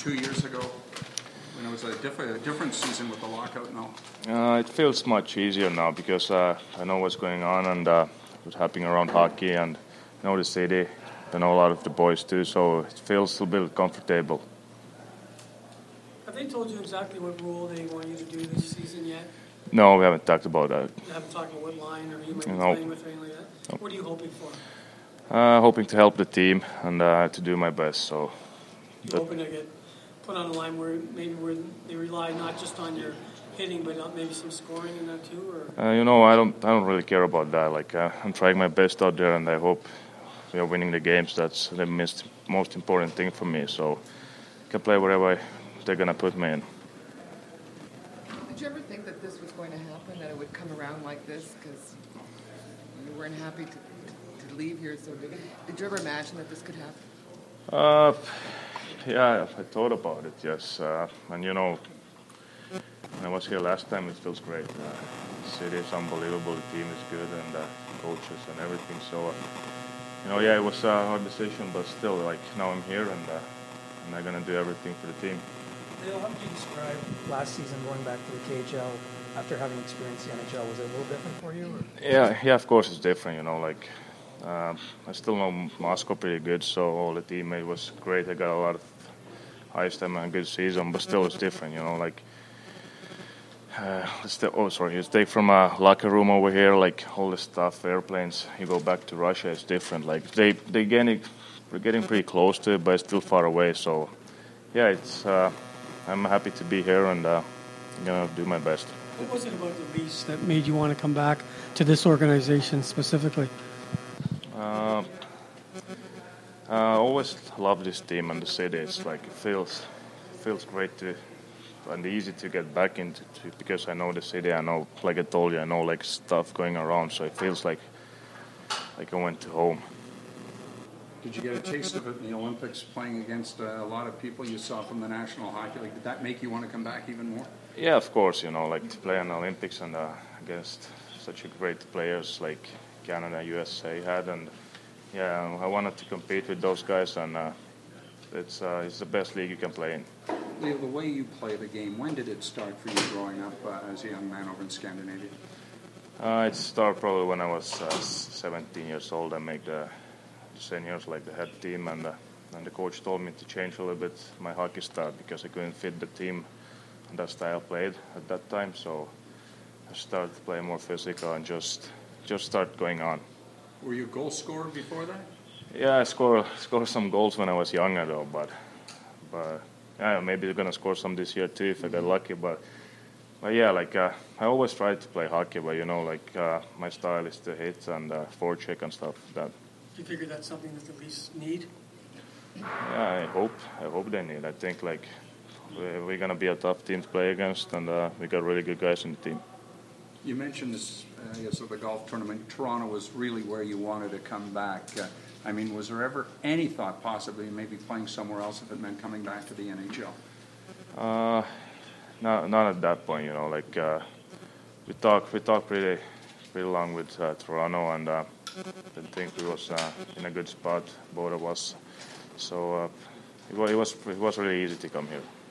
two years ago when it was a different, a different season with the lockout now? Uh, it feels much easier now because uh, I know what's going on and uh, what's happening around hockey and I know the city. I know a lot of the boys too, so it feels a little bit comfortable. Have they told you exactly what role they want you to do this season yet? No, we haven't talked about that. You haven't talked about what line or who you might be No. playing with or anything like that? What are you hoping for? Uh, hoping to help the team and uh, to do my best. So, You But- hoping to get put on a line where maybe where they rely not just on your hitting, but maybe some scoring in that too, or uh, you know, I don't, I don't really care about that. Like, uh, I'm trying my best out there, and I hope we are winning the games. That's the most, most important thing for me. So, I can play wherever they're gonna put me in. Did you ever think that this was going to happen, that it would come around like this? Because you weren't happy to, to leave here so big. Did you ever imagine that this could happen? Uh, yeah, I thought about it. Yes, uh, and you know, when I was here last time, it feels great. Uh, the city is unbelievable. The team is good, and uh, coaches and everything. So, uh, you know, yeah, it was a hard decision, but still, like now I'm here, and uh, I'm gonna do everything for the team. Dale, how would you describe last season going back to the KHL after having experienced the NHL? Was it a little different for you? Or? Yeah, yeah, of course it's different. You know, like uh, I still know Moscow pretty good, so all the teammates was great. I got a lot of ice time and good season, but still it's different. You know, like uh, let's take, oh sorry, you take from a locker room over here, like all the stuff, airplanes. You go back to Russia, it's different. Like they they getting we're getting pretty close to it, but it's still far away. So yeah, it's uh, I'm happy to be here and uh, I'm gonna do my best. what was it about the Leafs that made you want to come back to this organization specifically? Uh, I always love this team and the city. It's like it feels feels great to and easy to get back into to, because I know the city. I know, like I told you, I know like stuff going around. So it feels like like I went to home. Did you get a taste of it in the Olympics playing against uh, a lot of people you saw from the National Hockey League? Did that make you want to come back even more? Yeah, of course. You know, like to play in the Olympics and uh, against such a great players like Canada, USA had, and yeah, I wanted to compete with those guys, and uh, it's uh, it's the best league you can play in. Leo, the way you play the game, when did it start for you growing up uh, as a young man over in Scandinavia? Uh, it started probably when I was uh, 17 years old. I made the seniors, like the head team, and uh, and the coach told me to change a little bit my hockey style because I couldn't fit the team and that style I played at that time. So I started to play more physical and just just start going on. Were you a goal scorer before that? Yeah, I scored scored some goals when I was younger though, but but yeah, maybe they're gonna score some this year too if I get lucky. But but yeah, like uh, I always try to play hockey, but you know, like uh, my style is to hit and uh, forecheck and stuff. That Do you figure that's something that the Leafs need? yeah, I hope I hope they need. I think like we're, we're gonna be a tough team to play against, and uh, we got really good guys in the team. You mentioned this, uh, of the golf tournament. Toronto was really where you wanted to come back. Uh, I mean, was there ever any thought possibly maybe playing somewhere else if it meant coming back to the NHL? Uh, not not at that point, you know. Like uh, we talked, we talked pretty pretty long with uh, Toronto, and uh, I think we was uh, in a good spot, both of us. So uh, it, was, it was it was really easy to come here.